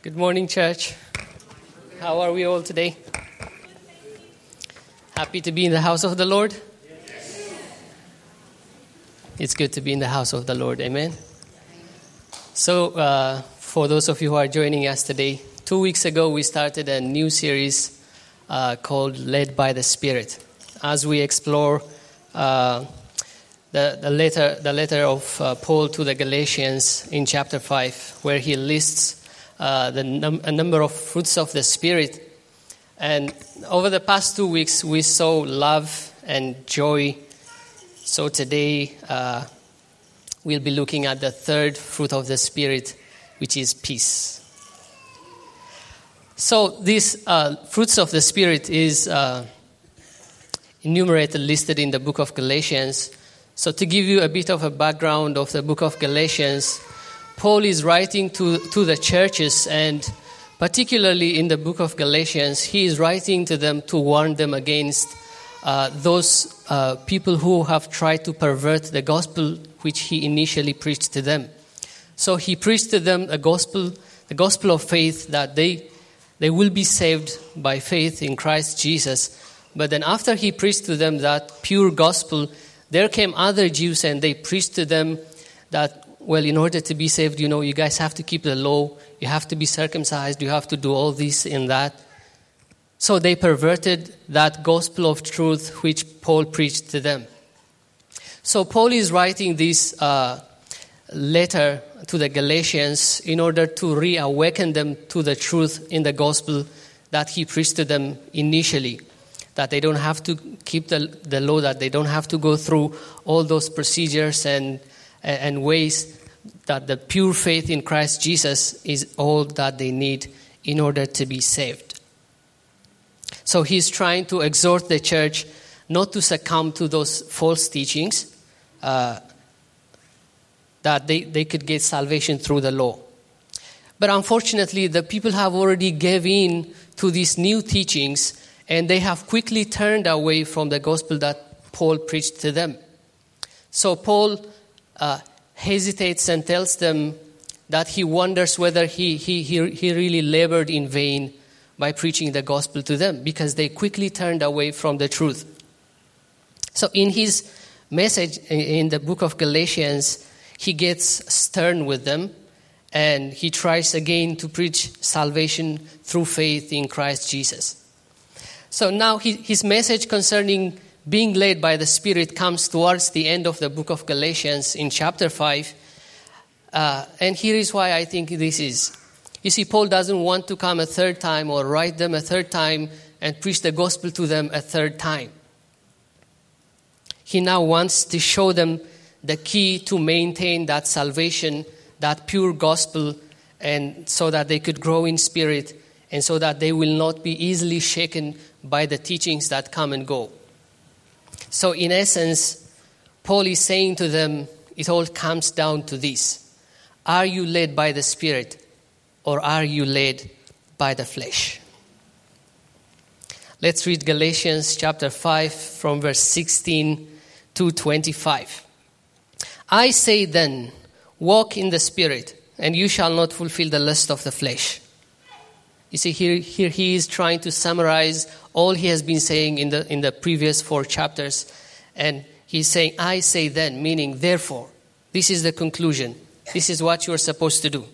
Good morning, church. How are we all today? Happy to be in the house of the Lord? It's good to be in the house of the Lord. Amen. So, uh, for those of you who are joining us today, two weeks ago we started a new series uh, called Led by the Spirit as we explore uh, the, the, letter, the letter of uh, Paul to the Galatians in chapter 5, where he lists uh, the num- a number of fruits of the Spirit. And over the past two weeks, we saw love and joy. So today, uh, we'll be looking at the third fruit of the Spirit, which is peace. So, these uh, fruits of the Spirit is uh, enumerated, listed in the book of Galatians. So, to give you a bit of a background of the book of Galatians, Paul is writing to, to the churches, and particularly in the book of Galatians, he is writing to them to warn them against uh, those uh, people who have tried to pervert the gospel which he initially preached to them. So he preached to them a gospel, the gospel of faith, that they, they will be saved by faith in Christ Jesus. But then after he preached to them that pure gospel, there came other Jews and they preached to them that well, in order to be saved, you know, you guys have to keep the law, you have to be circumcised, you have to do all this and that. So they perverted that gospel of truth which Paul preached to them. So Paul is writing this uh, letter to the Galatians in order to reawaken them to the truth in the gospel that he preached to them initially. That they don't have to keep the, the law, that they don't have to go through all those procedures and, and ways that the pure faith in Christ Jesus is all that they need in order to be saved. So he's trying to exhort the church not to succumb to those false teachings uh, that they, they could get salvation through the law. But unfortunately, the people have already gave in to these new teachings and they have quickly turned away from the gospel that Paul preached to them. So Paul uh, hesitates and tells them that he wonders whether he, he, he, he really labored in vain by preaching the gospel to them because they quickly turned away from the truth. So, in his message in the book of Galatians, he gets stern with them and he tries again to preach salvation through faith in Christ Jesus. So, now his message concerning being led by the Spirit comes towards the end of the book of Galatians in chapter 5. Uh, and here is why I think this is. You see, Paul doesn't want to come a third time or write them a third time and preach the gospel to them a third time. He now wants to show them the key to maintain that salvation, that pure gospel, and so that they could grow in spirit and so that they will not be easily shaken by the teachings that come and go. So, in essence, Paul is saying to them, it all comes down to this Are you led by the Spirit or are you led by the flesh? Let's read Galatians chapter 5 from verse 16 to 25. I say then, walk in the Spirit, and you shall not fulfill the lust of the flesh. You see, here, here he is trying to summarize all he has been saying in the, in the previous four chapters. And he's saying, I say then, meaning therefore. This is the conclusion. This is what you are supposed to do.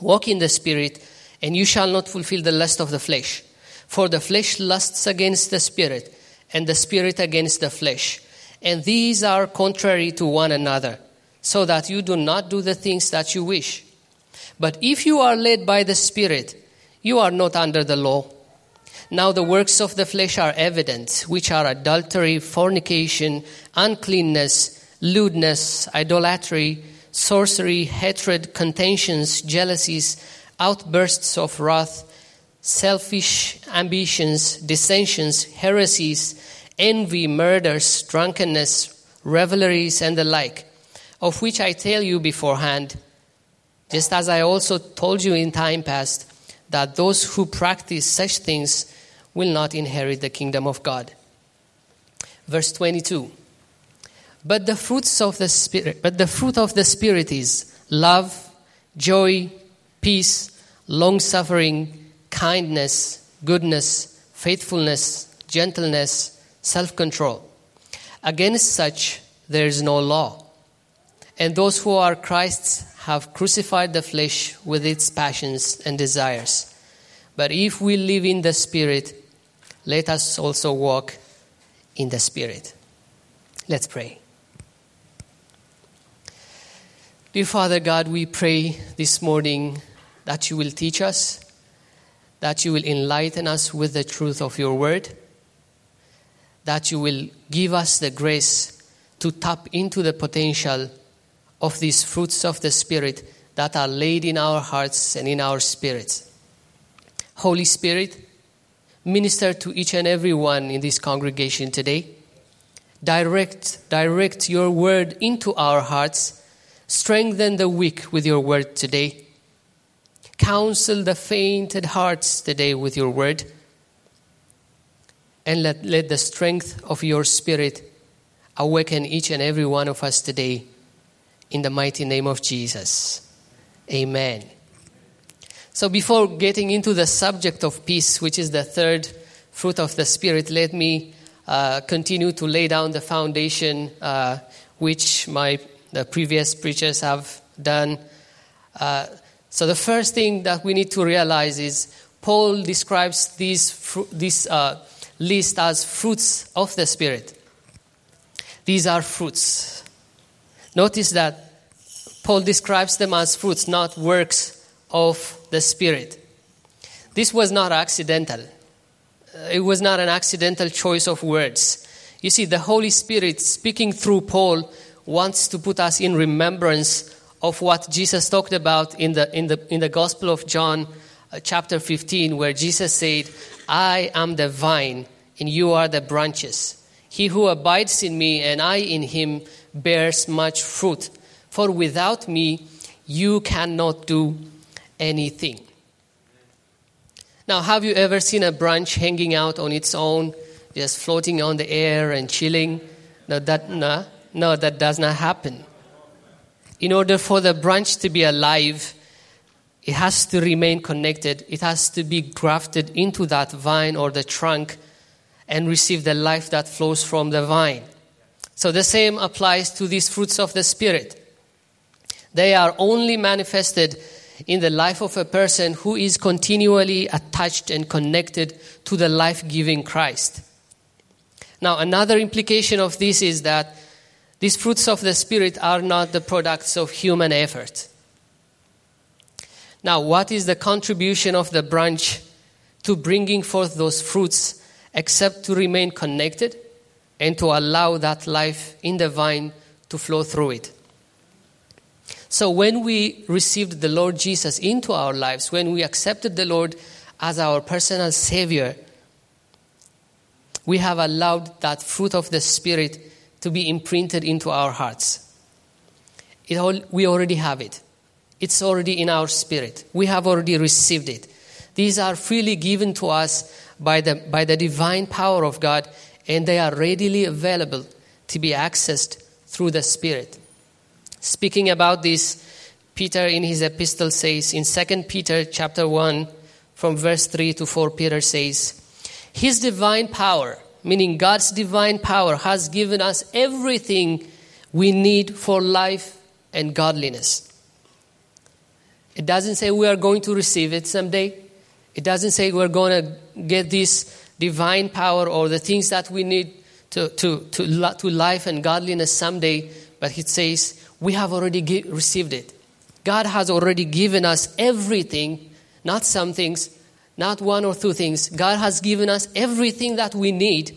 Walk in the Spirit, and you shall not fulfill the lust of the flesh. For the flesh lusts against the Spirit, and the Spirit against the flesh. And these are contrary to one another, so that you do not do the things that you wish. But if you are led by the Spirit, you are not under the law. Now the works of the flesh are evident, which are adultery, fornication, uncleanness, lewdness, idolatry, sorcery, hatred, contentions, jealousies, outbursts of wrath, selfish ambitions, dissensions, heresies, envy, murders, drunkenness, revelries, and the like, of which I tell you beforehand, just as I also told you in time past that those who practice such things will not inherit the kingdom of God. Verse 22. But the fruits of the spirit, but the fruit of the spirit is love, joy, peace, long suffering, kindness, goodness, faithfulness, gentleness, self control. Against such there is no law. And those who are Christ's have crucified the flesh with its passions and desires. But if we live in the Spirit, let us also walk in the Spirit. Let's pray. Dear Father God, we pray this morning that you will teach us, that you will enlighten us with the truth of your word, that you will give us the grace to tap into the potential of these fruits of the Spirit that are laid in our hearts and in our spirits. Holy Spirit, minister to each and every one in this congregation today. Direct, direct your word into our hearts. Strengthen the weak with your word today. Counsel the fainted hearts today with your word. And let, let the strength of your spirit awaken each and every one of us today in the mighty name of Jesus. Amen. So, before getting into the subject of peace, which is the third fruit of the Spirit, let me uh, continue to lay down the foundation uh, which my the previous preachers have done. Uh, so, the first thing that we need to realize is Paul describes these, this uh, list as fruits of the Spirit. These are fruits. Notice that Paul describes them as fruits, not works of the Spirit. This was not accidental. Uh, it was not an accidental choice of words. You see, the Holy Spirit, speaking through Paul, wants to put us in remembrance of what Jesus talked about in the, in the, in the Gospel of John, uh, chapter 15, where Jesus said, I am the vine, and you are the branches. He who abides in me and I in him bears much fruit, for without me you cannot do anything. Now, have you ever seen a branch hanging out on its own, just floating on the air and chilling? No, that, no, no, that does not happen. In order for the branch to be alive, it has to remain connected. It has to be grafted into that vine or the trunk and receive the life that flows from the vine. So the same applies to these fruits of the Spirit. They are only manifested in the life of a person who is continually attached and connected to the life giving Christ. Now, another implication of this is that these fruits of the Spirit are not the products of human effort. Now, what is the contribution of the branch to bringing forth those fruits except to remain connected and to allow that life in the vine to flow through it. So, when we received the Lord Jesus into our lives, when we accepted the Lord as our personal Savior, we have allowed that fruit of the Spirit to be imprinted into our hearts. All, we already have it, it's already in our spirit. We have already received it. These are freely given to us by the, by the divine power of God, and they are readily available to be accessed through the Spirit. Speaking about this, Peter in his epistle says in 2 Peter chapter 1 from verse 3 to 4 Peter says his divine power meaning God's divine power has given us everything we need for life and godliness. It doesn't say we are going to receive it someday. It doesn't say we're going to get this divine power or the things that we need to, to, to, to life and godliness someday, but he says we have already give, received it. God has already given us everything, not some things, not one or two things. God has given us everything that we need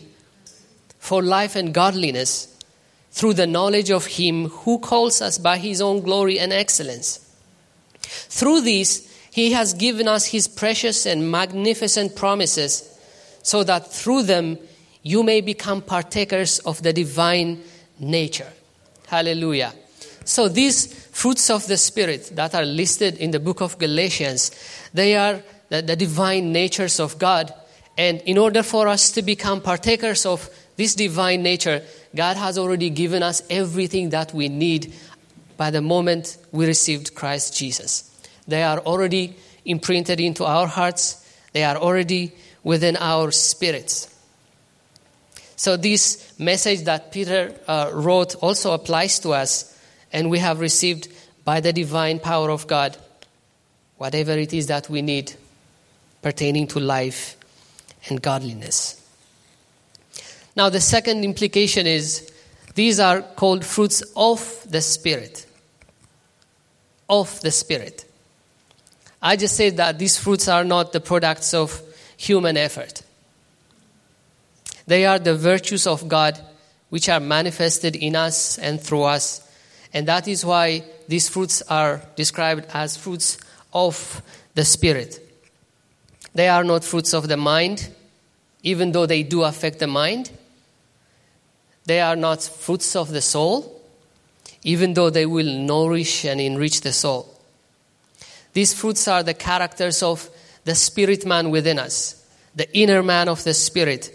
for life and godliness through the knowledge of Him who calls us by His own glory and excellence. Through this, he has given us His precious and magnificent promises so that through them you may become partakers of the divine nature. Hallelujah. So these fruits of the Spirit that are listed in the book of Galatians, they are the, the divine natures of God. And in order for us to become partakers of this divine nature, God has already given us everything that we need by the moment we received Christ Jesus. They are already imprinted into our hearts, they are already within our spirits. So, this message that Peter uh, wrote also applies to us, and we have received by the divine power of God whatever it is that we need pertaining to life and godliness. Now, the second implication is these are called fruits of the Spirit. Of the Spirit. I just said that these fruits are not the products of human effort. They are the virtues of God which are manifested in us and through us. And that is why these fruits are described as fruits of the Spirit. They are not fruits of the mind, even though they do affect the mind. They are not fruits of the soul, even though they will nourish and enrich the soul. These fruits are the characters of the spirit man within us, the inner man of the spirit,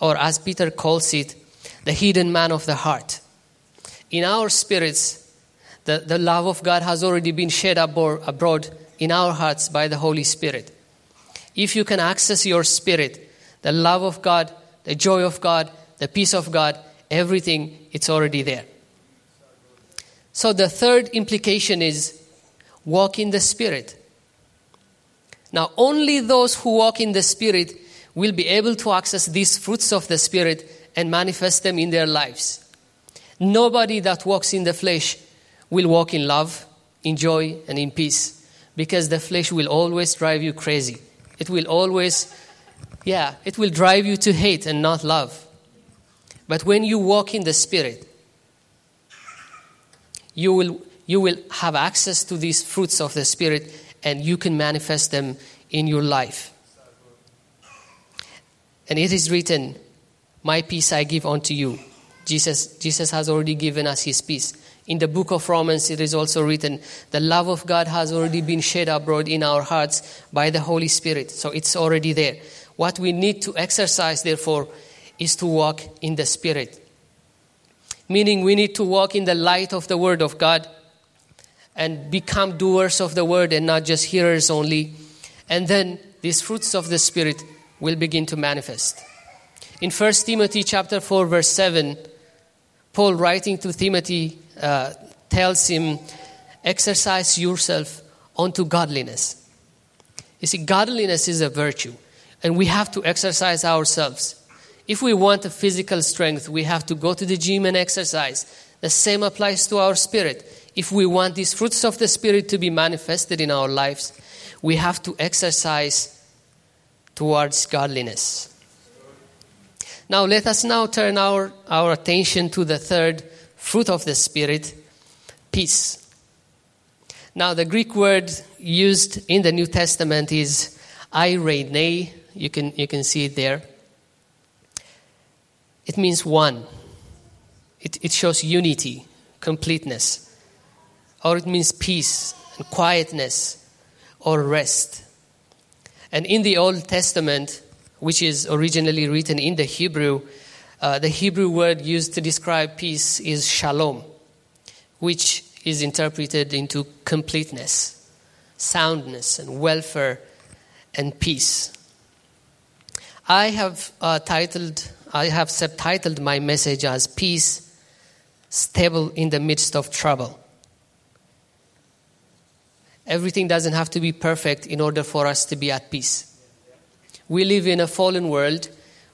or as Peter calls it, the hidden man of the heart. In our spirits, the, the love of God has already been shed abroad in our hearts by the Holy Spirit. If you can access your spirit, the love of God, the joy of God, the peace of God, everything, it's already there. So the third implication is walk in the Spirit. Now, only those who walk in the Spirit will be able to access these fruits of the Spirit and manifest them in their lives. Nobody that walks in the flesh will walk in love, in joy, and in peace because the flesh will always drive you crazy. It will always, yeah, it will drive you to hate and not love. But when you walk in the Spirit, you will, you will have access to these fruits of the Spirit and you can manifest them in your life. And it is written, My peace I give unto you. Jesus, Jesus has already given us his peace. In the book of Romans, it is also written, The love of God has already been shed abroad in our hearts by the Holy Spirit. So it's already there. What we need to exercise, therefore, is to walk in the Spirit. Meaning, we need to walk in the light of the Word of God and become doers of the Word and not just hearers only. And then these fruits of the Spirit will begin to manifest. In 1 Timothy chapter 4 verse 7, Paul writing to Timothy uh, tells him, exercise yourself unto godliness. You see, godliness is a virtue, and we have to exercise ourselves. If we want a physical strength, we have to go to the gym and exercise. The same applies to our spirit. If we want these fruits of the Spirit to be manifested in our lives, we have to exercise towards godliness. Now, let us now turn our, our attention to the third fruit of the Spirit peace. Now, the Greek word used in the New Testament is eirene. You can, you can see it there. It means one, it, it shows unity, completeness. Or it means peace and quietness or rest. And in the Old Testament, which is originally written in the Hebrew, uh, the Hebrew word used to describe peace is shalom, which is interpreted into completeness, soundness, and welfare and peace. I have uh, titled, I have subtitled my message as Peace Stable in the Midst of Trouble. Everything doesn't have to be perfect in order for us to be at peace. We live in a fallen world.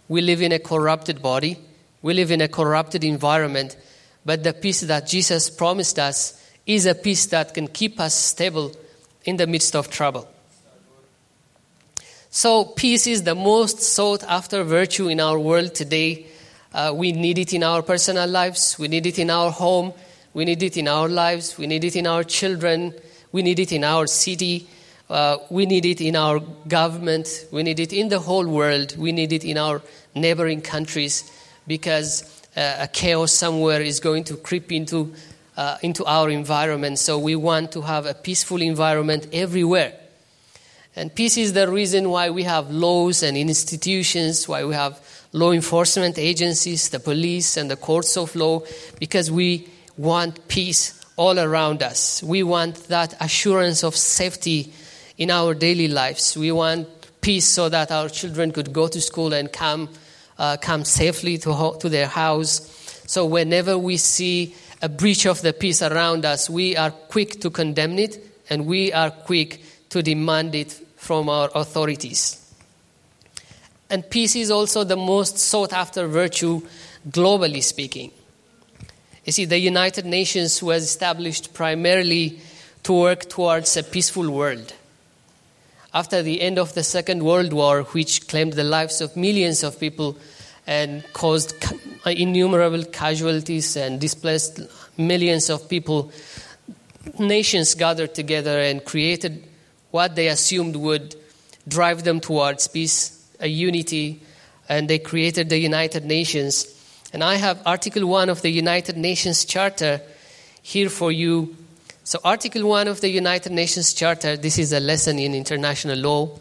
We live in a corrupted body. We live in a corrupted environment. But the peace that Jesus promised us is a peace that can keep us stable in the midst of trouble. So, peace is the most sought after virtue in our world today. Uh, we need it in our personal lives, we need it in our home, we need it in our lives, we need it in our children, we need it in our city, uh, we need it in our government. We need it in the whole world. We need it in our neighboring countries because uh, a chaos somewhere is going to creep into, uh, into our environment. So we want to have a peaceful environment everywhere. And peace is the reason why we have laws and institutions, why we have law enforcement agencies, the police, and the courts of law, because we want peace all around us. We want that assurance of safety in our daily lives. We want peace so that our children could go to school and come, uh, come safely to, ho- to their house. So, whenever we see a breach of the peace around us, we are quick to condemn it and we are quick to demand it from our authorities. And peace is also the most sought after virtue, globally speaking. You see, the United Nations was established primarily to work towards a peaceful world. After the end of the Second World War, which claimed the lives of millions of people and caused innumerable casualties and displaced millions of people, nations gathered together and created what they assumed would drive them towards peace, a unity, and they created the United Nations. And I have Article 1 of the United Nations Charter here for you so, Article 1 of the United Nations Charter, this is a lesson in international law.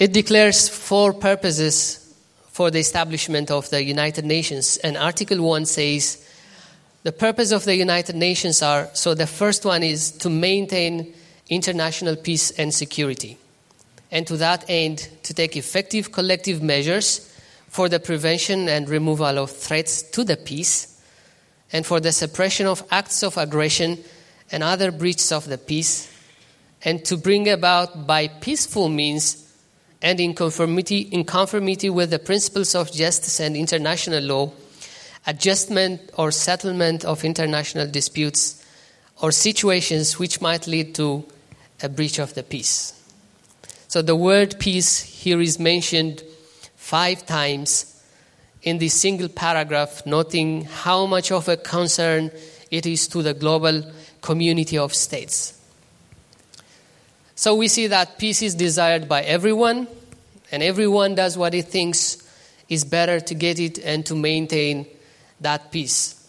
It declares four purposes for the establishment of the United Nations. And Article 1 says the purpose of the United Nations are so the first one is to maintain international peace and security. And to that end, to take effective collective measures for the prevention and removal of threats to the peace and for the suppression of acts of aggression and other breaches of the peace, and to bring about by peaceful means and in conformity, in conformity with the principles of justice and international law, adjustment or settlement of international disputes or situations which might lead to a breach of the peace. So the word peace here is mentioned five times in this single paragraph, noting how much of a concern it is to the global community of states. So we see that peace is desired by everyone, and everyone does what he thinks is better to get it and to maintain that peace.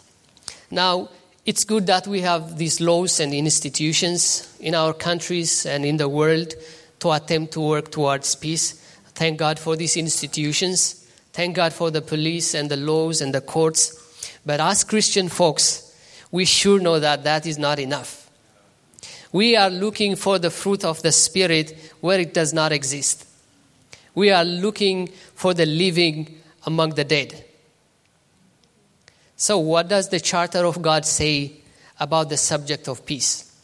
Now, it's good that we have these laws and institutions in our countries and in the world to attempt to work towards peace. Thank God for these institutions. Thank God for the police and the laws and the courts. But as Christian folks, we sure know that that is not enough. We are looking for the fruit of the Spirit where it does not exist. We are looking for the living among the dead. So, what does the Charter of God say about the subject of peace?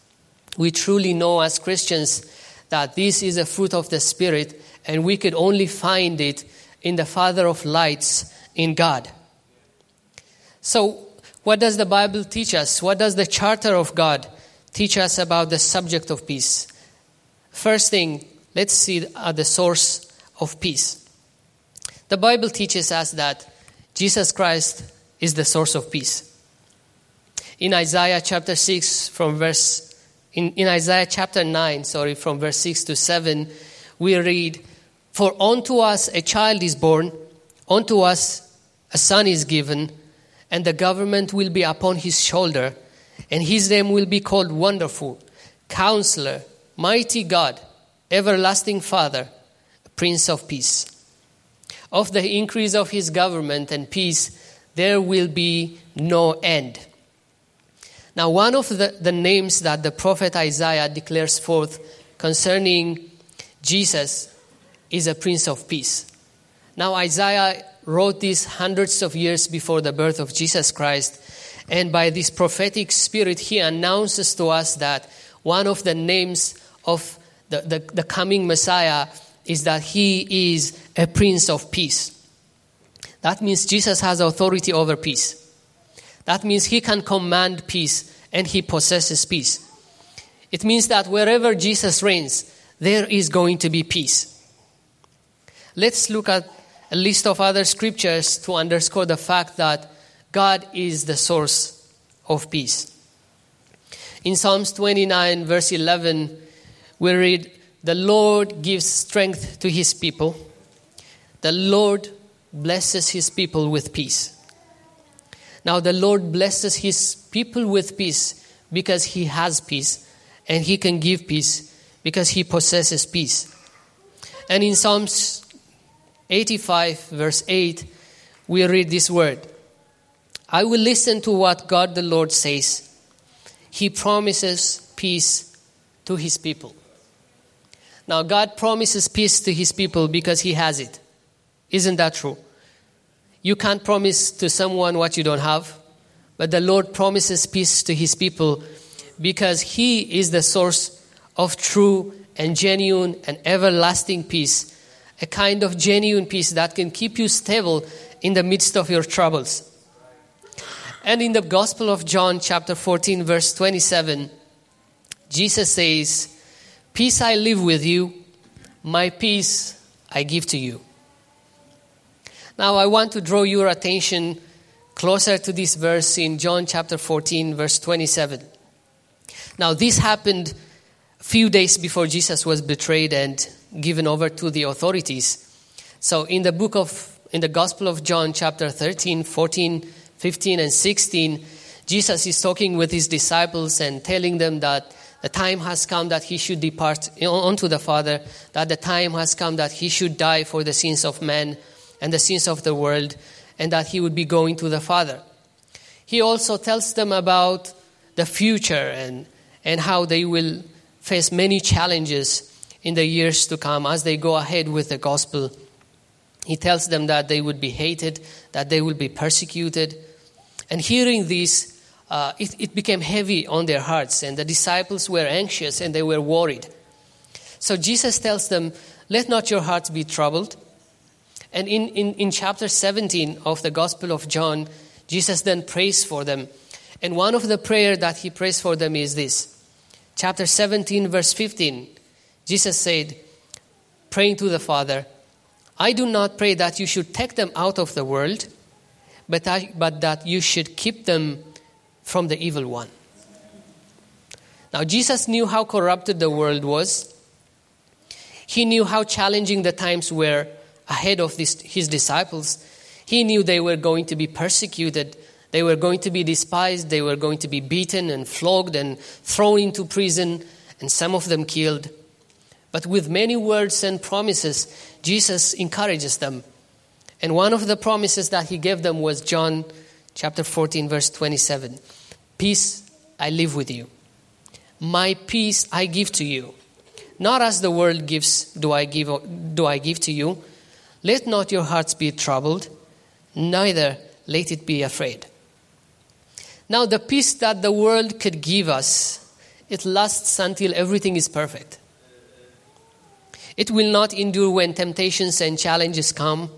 We truly know as Christians that this is a fruit of the Spirit, and we could only find it in the Father of lights, in God. So, what does the Bible teach us? What does the Charter of God teach us about the subject of peace? First thing, let's see at the source of peace. The Bible teaches us that Jesus Christ is the source of peace. In Isaiah chapter 6, from verse, in, in Isaiah chapter 9, sorry, from verse 6 to 7, we read, for unto us a child is born, unto us a son is given, and the government will be upon his shoulder, and his name will be called Wonderful, Counselor, Mighty God, Everlasting Father, Prince of Peace. Of the increase of his government and peace, there will be no end. Now, one of the, the names that the prophet Isaiah declares forth concerning Jesus is a Prince of Peace. Now, Isaiah wrote this hundreds of years before the birth of Jesus Christ, and by this prophetic spirit, he announces to us that one of the names of the, the, the coming Messiah is that he is a Prince of Peace. That means Jesus has authority over peace. That means he can command peace and he possesses peace. It means that wherever Jesus reigns, there is going to be peace. Let's look at a list of other scriptures to underscore the fact that God is the source of peace. In Psalms 29, verse 11, we read, The Lord gives strength to his people, the Lord blesses his people with peace. Now, the Lord blesses his people with peace because he has peace, and he can give peace because he possesses peace. And in Psalms 85, verse 8, we read this word I will listen to what God the Lord says. He promises peace to his people. Now, God promises peace to his people because he has it. Isn't that true? You can't promise to someone what you don't have, but the Lord promises peace to his people because he is the source of true and genuine and everlasting peace, a kind of genuine peace that can keep you stable in the midst of your troubles. And in the Gospel of John, chapter 14, verse 27, Jesus says, Peace I live with you, my peace I give to you. Now, I want to draw your attention closer to this verse in John chapter 14, verse 27. Now, this happened a few days before Jesus was betrayed and given over to the authorities. So, in the book of, in the Gospel of John, chapter 13, 14, 15, and 16, Jesus is talking with his disciples and telling them that the time has come that he should depart unto the Father, that the time has come that he should die for the sins of men and the sins of the world, and that he would be going to the Father. He also tells them about the future and, and how they will face many challenges in the years to come as they go ahead with the gospel. He tells them that they would be hated, that they will be persecuted. And hearing this, uh, it, it became heavy on their hearts, and the disciples were anxious and they were worried. So Jesus tells them, Let not your hearts be troubled. And in, in, in chapter 17 of the Gospel of John, Jesus then prays for them. And one of the prayer that he prays for them is this. Chapter 17, verse 15. Jesus said, praying to the Father, I do not pray that you should take them out of the world, but, I, but that you should keep them from the evil one. Now, Jesus knew how corrupted the world was. He knew how challenging the times were ahead of this, his disciples. He knew they were going to be persecuted, they were going to be despised, they were going to be beaten and flogged and thrown into prison, and some of them killed. But with many words and promises, Jesus encourages them. And one of the promises that he gave them was John chapter 14, verse 27. Peace I live with you. My peace I give to you. Not as the world gives do I give, do I give to you. Let not your hearts be troubled, neither let it be afraid. Now, the peace that the world could give us, it lasts until everything is perfect. It will not endure when temptations and challenges come.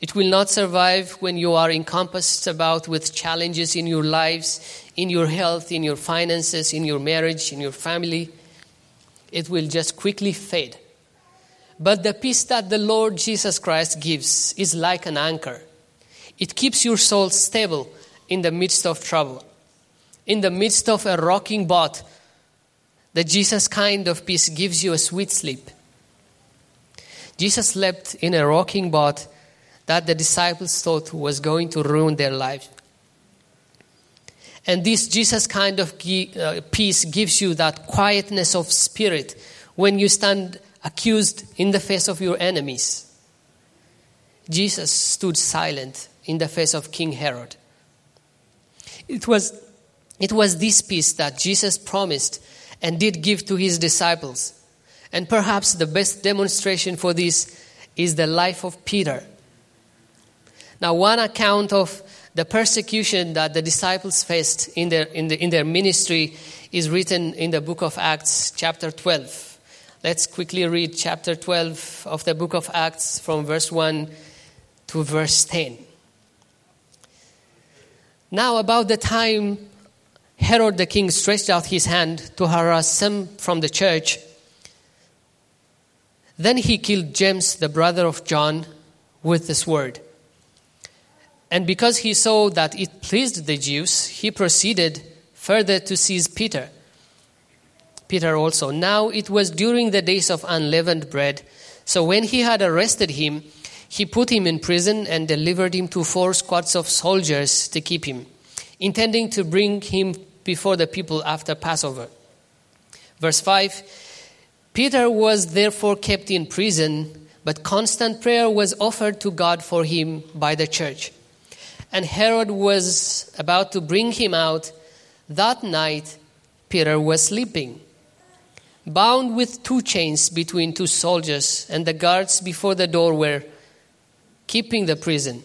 It will not survive when you are encompassed about with challenges in your lives, in your health, in your finances, in your marriage, in your family. It will just quickly fade. But the peace that the Lord Jesus Christ gives is like an anchor. It keeps your soul stable in the midst of trouble. In the midst of a rocking boat, the Jesus kind of peace gives you a sweet sleep. Jesus slept in a rocking boat that the disciples thought was going to ruin their lives. And this Jesus kind of uh, peace gives you that quietness of spirit when you stand accused in the face of your enemies. Jesus stood silent in the face of King Herod. It was, it was this peace that Jesus promised and did give to his disciples. And perhaps the best demonstration for this is the life of Peter. Now, one account of the persecution that the disciples faced in their, in, the, in their ministry is written in the book of Acts, chapter 12. Let's quickly read chapter 12 of the book of Acts from verse 1 to verse 10. Now, about the time Herod the king stretched out his hand to harass some from the church, then he killed James, the brother of John, with the sword. And because he saw that it pleased the Jews, he proceeded further to seize Peter. Peter also. Now it was during the days of unleavened bread. So when he had arrested him, he put him in prison and delivered him to four squads of soldiers to keep him, intending to bring him before the people after Passover. Verse 5 Peter was therefore kept in prison, but constant prayer was offered to God for him by the church and Herod was about to bring him out, that night Peter was sleeping. bound with two chains between two soldiers, and the guards before the door were keeping the prison.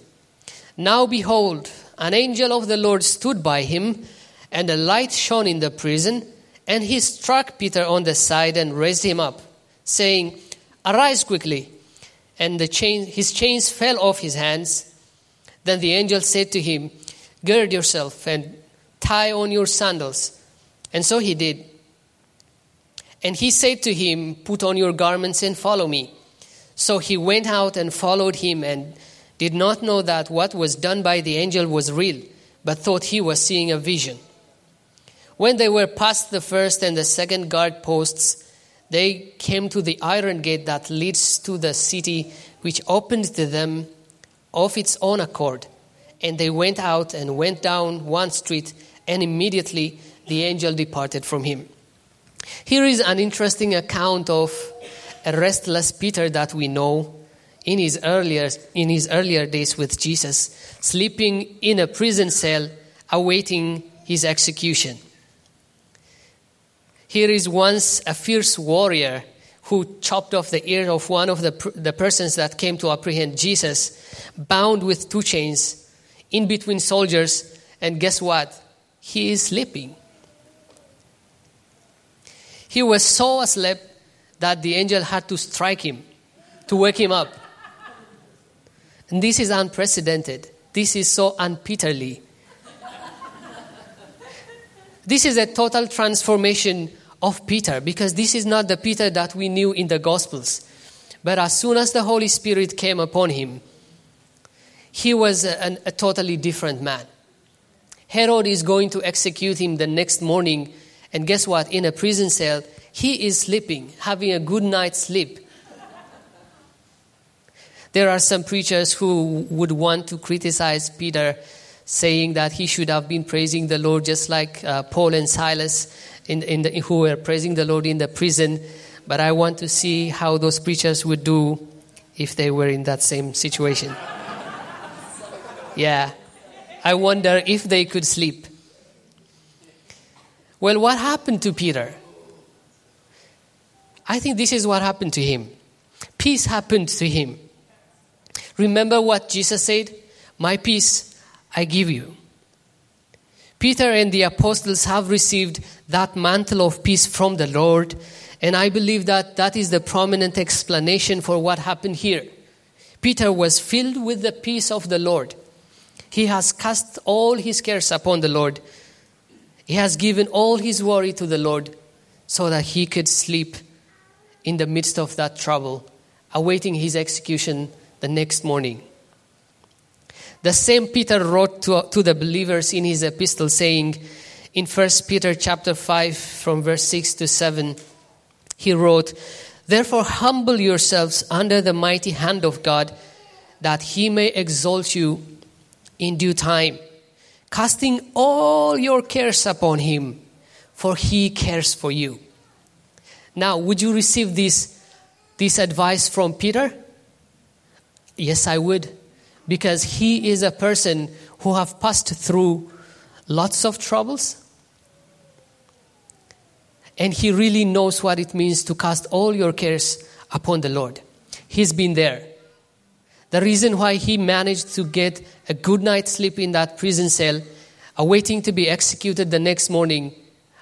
Now behold, an angel of the Lord stood by him, and a light shone in the prison, and he struck Peter on the side and raised him up, saying, Arise quickly. And the chain, his chains fell off his hands. Then the angel said to him, Gird yourself and tie on your sandals. And so he did. And he said to him, Put on your garments and follow me. So he went out and followed him and did not know that what was done by the angel was real, but thought he was seeing a vision. When they were past the first and the second guard posts, they came to the iron gate that leads to the city, which opened to them of its own accord. And they went out and went down one street, and immediately the angel departed from him. Here is an interesting account of a restless Peter that we know in his earlier, in his earlier days with Jesus, sleeping in a prison cell awaiting his execution. Here is once a fierce warrior who chopped off the ear of one of the, the persons that came to apprehend Jesus, bound with two chains in between soldiers, and guess what? He is sleeping. He was so asleep that the angel had to strike him to wake him up. And this is unprecedented. This is so unpeterly. this is a total transformation of Peter because this is not the Peter that we knew in the Gospels. But as soon as the Holy Spirit came upon him, he was a, a totally different man. Herod is going to execute him the next morning and guess what? In a prison cell, he is sleeping, having a good night's sleep. There are some preachers who would want to criticize Peter, saying that he should have been praising the Lord just like uh, Paul and Silas, in, in the, who were praising the Lord in the prison. But I want to see how those preachers would do if they were in that same situation. yeah. I wonder if they could sleep. Well, what happened to Peter? I think this is what happened to him. Peace happened to him. Remember what Jesus said? My peace I give you. Peter and the apostles have received that mantle of peace from the Lord, and I believe that that is the prominent explanation for what happened here. Peter was filled with the peace of the Lord. He has cast all his cares upon the Lord he has given all his worry to the Lord so that he could sleep in the midst of that trouble, awaiting his execution the next morning. The same Peter wrote to, to the believers in his epistle saying in 1 Peter chapter 5 from verse 6 to 7 he wrote Therefore humble yourselves under the mighty hand of God that he may exalt you in due time casting all your cares upon him, for he cares for you. Now, would you receive this, this advice from Peter? Yes, I would, because he is a person who have passed through lots of troubles. And he really knows what it means to cast all your cares upon the Lord. He's been there. The reason why he managed to get a good night's sleep in that prison cell, awaiting to be executed the next morning,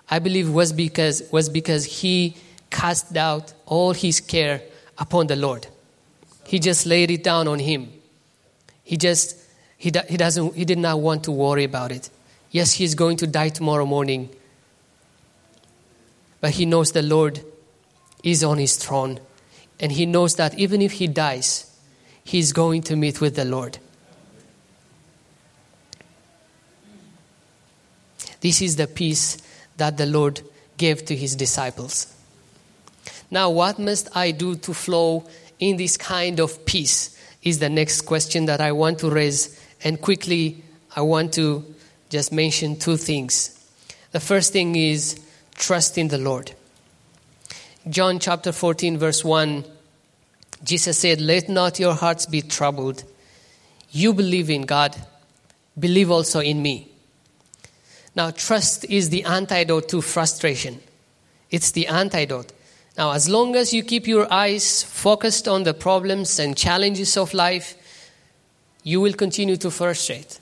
I believe was because, was because he cast out all his care upon the Lord. He just laid it down on him. He just, he, he, doesn't, he did not want to worry about it. Yes, he's going to die tomorrow morning. But he knows the Lord is on his throne. And he knows that even if he dies, he's going to meet with the Lord. This is the peace that the Lord gave to his disciples. Now, what must I do to flow in this kind of peace? Is the next question that I want to raise. And quickly, I want to just mention two things. The first thing is trust in the Lord. John chapter 14, verse 1 Jesus said, Let not your hearts be troubled. You believe in God, believe also in me. Now, trust is the antidote to frustration. It's the antidote. Now, as long as you keep your eyes focused on the problems and challenges of life, you will continue to frustrate.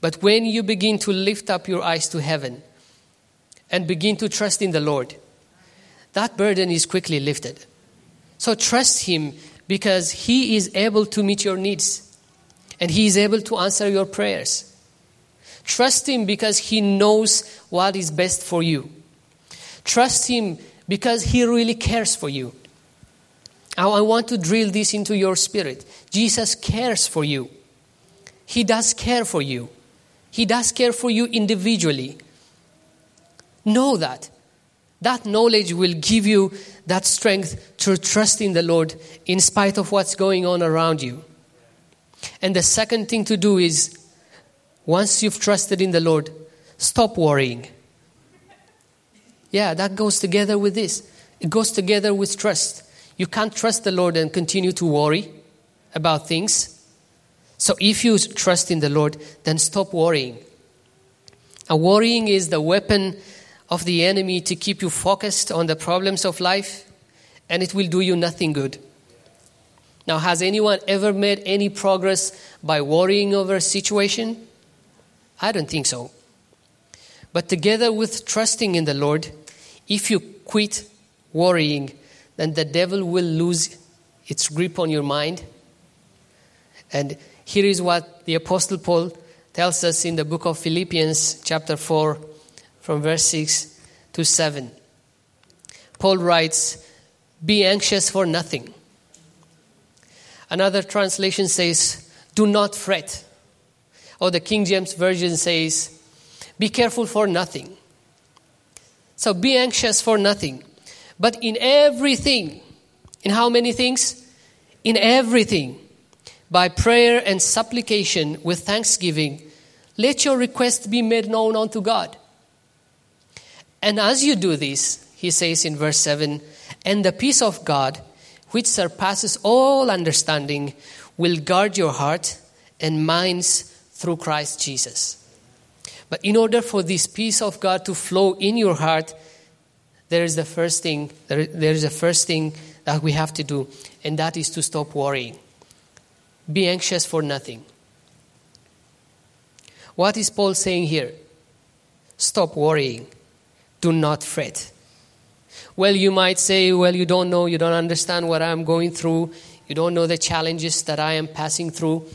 But when you begin to lift up your eyes to heaven and begin to trust in the Lord, that burden is quickly lifted. So trust Him because He is able to meet your needs and He is able to answer your prayers. Trust Him because He knows what is best for you. Trust Him because He really cares for you. I want to drill this into your spirit. Jesus cares for you. He does care for you. He does care for you individually. Know that. That knowledge will give you that strength to trust in the Lord in spite of what's going on around you. And the second thing to do is once you've trusted in the Lord, stop worrying. Yeah, that goes together with this. It goes together with trust. You can't trust the Lord and continue to worry about things. So if you trust in the Lord, then stop worrying. A worrying is the weapon of the enemy to keep you focused on the problems of life, and it will do you nothing good. Now, has anyone ever made any progress by worrying over a situation? I don't think so. But together with trusting in the Lord, if you quit worrying, then the devil will lose its grip on your mind. And here is what the Apostle Paul tells us in the book of Philippians, chapter 4, from verse 6 to 7. Paul writes, Be anxious for nothing. Another translation says, Do not fret. Or the King James Version says, Be careful for nothing. So be anxious for nothing. But in everything, in how many things? In everything, by prayer and supplication with thanksgiving, let your request be made known unto God. And as you do this, he says in verse 7 and the peace of God, which surpasses all understanding, will guard your heart and minds through Christ Jesus. But in order for this peace of God to flow in your heart, there is the first thing, there is the first thing that we have to do, and that is to stop worrying. Be anxious for nothing. What is Paul saying here? Stop worrying. Do not fret. Well, you might say, well, you don't know, you don't understand what I'm going through, you don't know the challenges that I am passing through.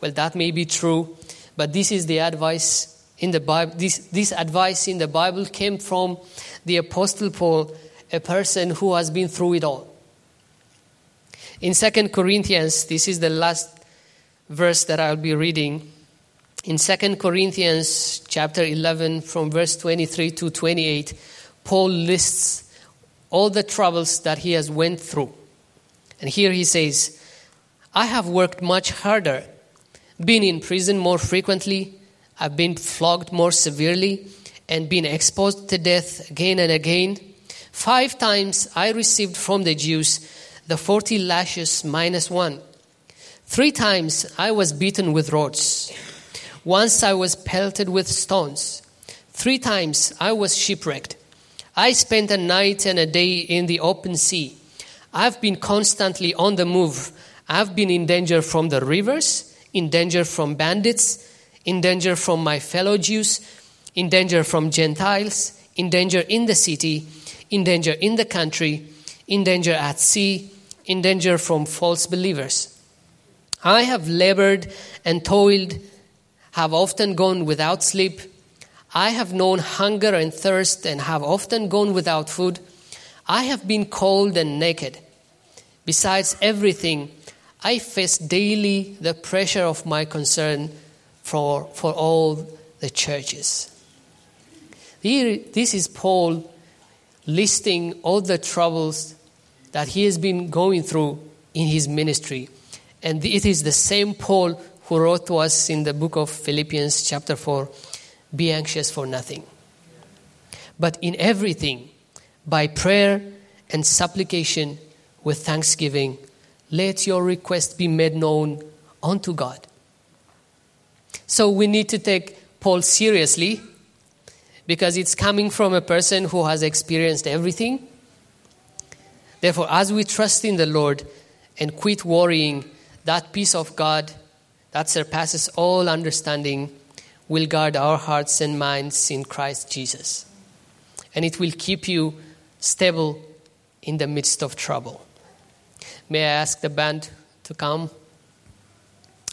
Well, that may be true, but this is the advice in the Bible. This, this advice in the Bible came from the Apostle Paul, a person who has been through it all. In Second Corinthians, this is the last verse that I'll be reading. In Second Corinthians chapter 11 from verse 23 to 28, Paul lists all the troubles that he has went through. And here he says, I have worked much harder, been in prison more frequently, I've been flogged more severely, and been exposed to death again and again. Five times I received from the Jews the 40 lashes minus one. Three times I was beaten with rods. Once I was pelted with stones. Three times I was shipwrecked. I spent a night and a day in the open sea. I've been constantly on the move. I've been in danger from the rivers, in danger from bandits, in danger from my fellow Jews, in danger from Gentiles, in danger in the city, in danger in the country, in danger at sea, in danger from false believers. I have labored and toiled, have often gone without sleep I have known hunger and thirst and have often gone without food. I have been cold and naked. Besides everything, I face daily the pressure of my concern for, for all the churches. Here, this is Paul listing all the troubles that he has been going through in his ministry. And it is the same Paul who wrote to us in the book of Philippians, chapter 4 be anxious for nothing. But in everything, by prayer and supplication with thanksgiving, let your request be made known unto God. So we need to take Paul seriously because it's coming from a person who has experienced everything. Therefore, as we trust in the Lord and quit worrying, that peace of God that surpasses all understanding will guard our hearts and minds in Christ Jesus. And it will keep you stable in the midst of trouble. May I ask the band to come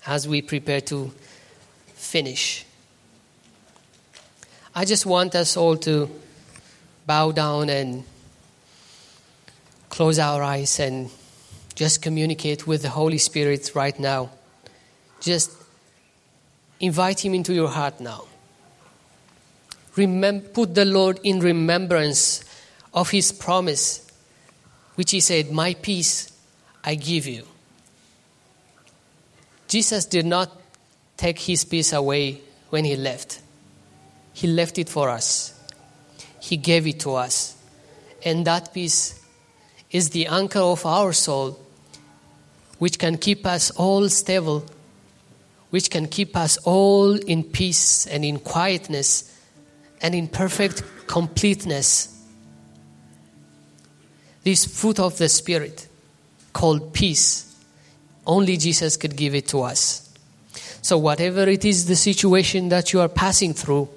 as we prepare to finish? I just want us all to bow down and close our eyes and just communicate with the Holy Spirit right now. Just invite Him into your heart now. Put the Lord in remembrance of His promise, which He said, My peace I give you. Jesus did not take His peace away when He left, He left it for us. He gave it to us. And that peace is the anchor of our soul, which can keep us all stable, which can keep us all in peace and in quietness and in perfect completeness. This fruit of the Spirit, called peace, only Jesus could give it to us. So, whatever it is the situation that you are passing through,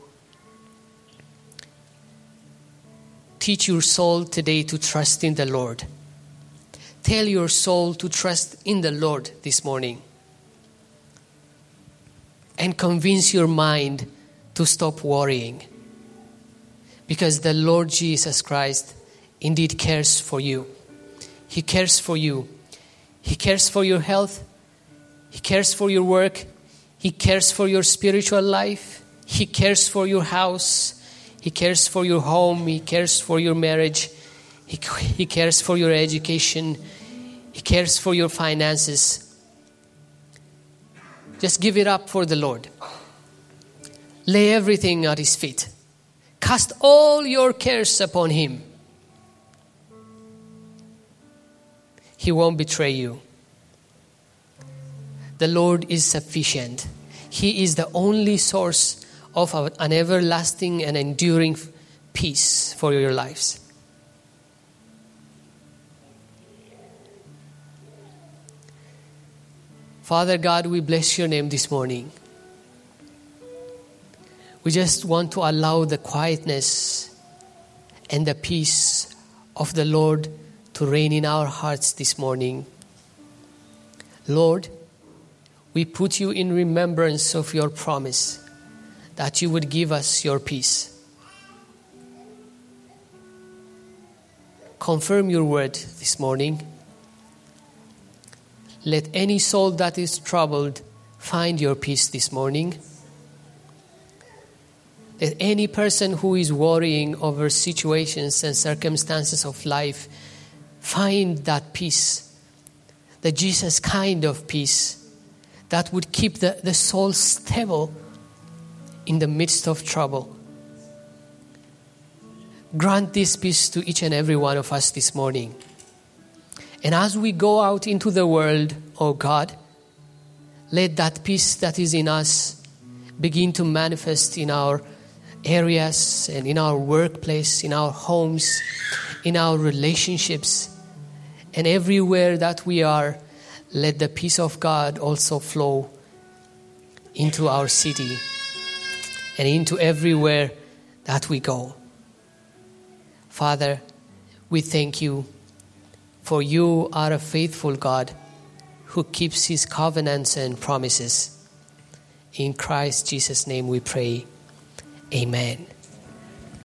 teach your soul today to trust in the Lord. Tell your soul to trust in the Lord this morning. And convince your mind to stop worrying. Because the Lord Jesus Christ indeed cares for you. He cares for you. He cares for your health. He cares for your work. He cares for your spiritual life. He cares for your house. He cares for your home. He cares for your marriage. He, he cares for your education. He cares for your finances. Just give it up for the Lord. Lay everything at His feet. Cast all your cares upon Him. He won't betray you. The Lord is sufficient. He is the only source of an everlasting and enduring peace for your lives. Father God, we bless your name this morning. We just want to allow the quietness and the peace of the Lord to reign in our hearts this morning. Lord, we put you in remembrance of your promise that you would give us your peace. Confirm your word this morning. Let any soul that is troubled find your peace this morning. Let any person who is worrying over situations and circumstances of life find that peace, the Jesus kind of peace that would keep the, the soul stable in the midst of trouble. Grant this peace to each and every one of us this morning. And as we go out into the world, oh God, let that peace that is in us begin to manifest in our areas and in our workplace, in our homes, in our relationships, and everywhere that we are, let the peace of God also flow into our city and into everywhere that we go. Father, we thank you for you are a faithful God who keeps his covenants and promises. In Christ Jesus' name we pray. Amen.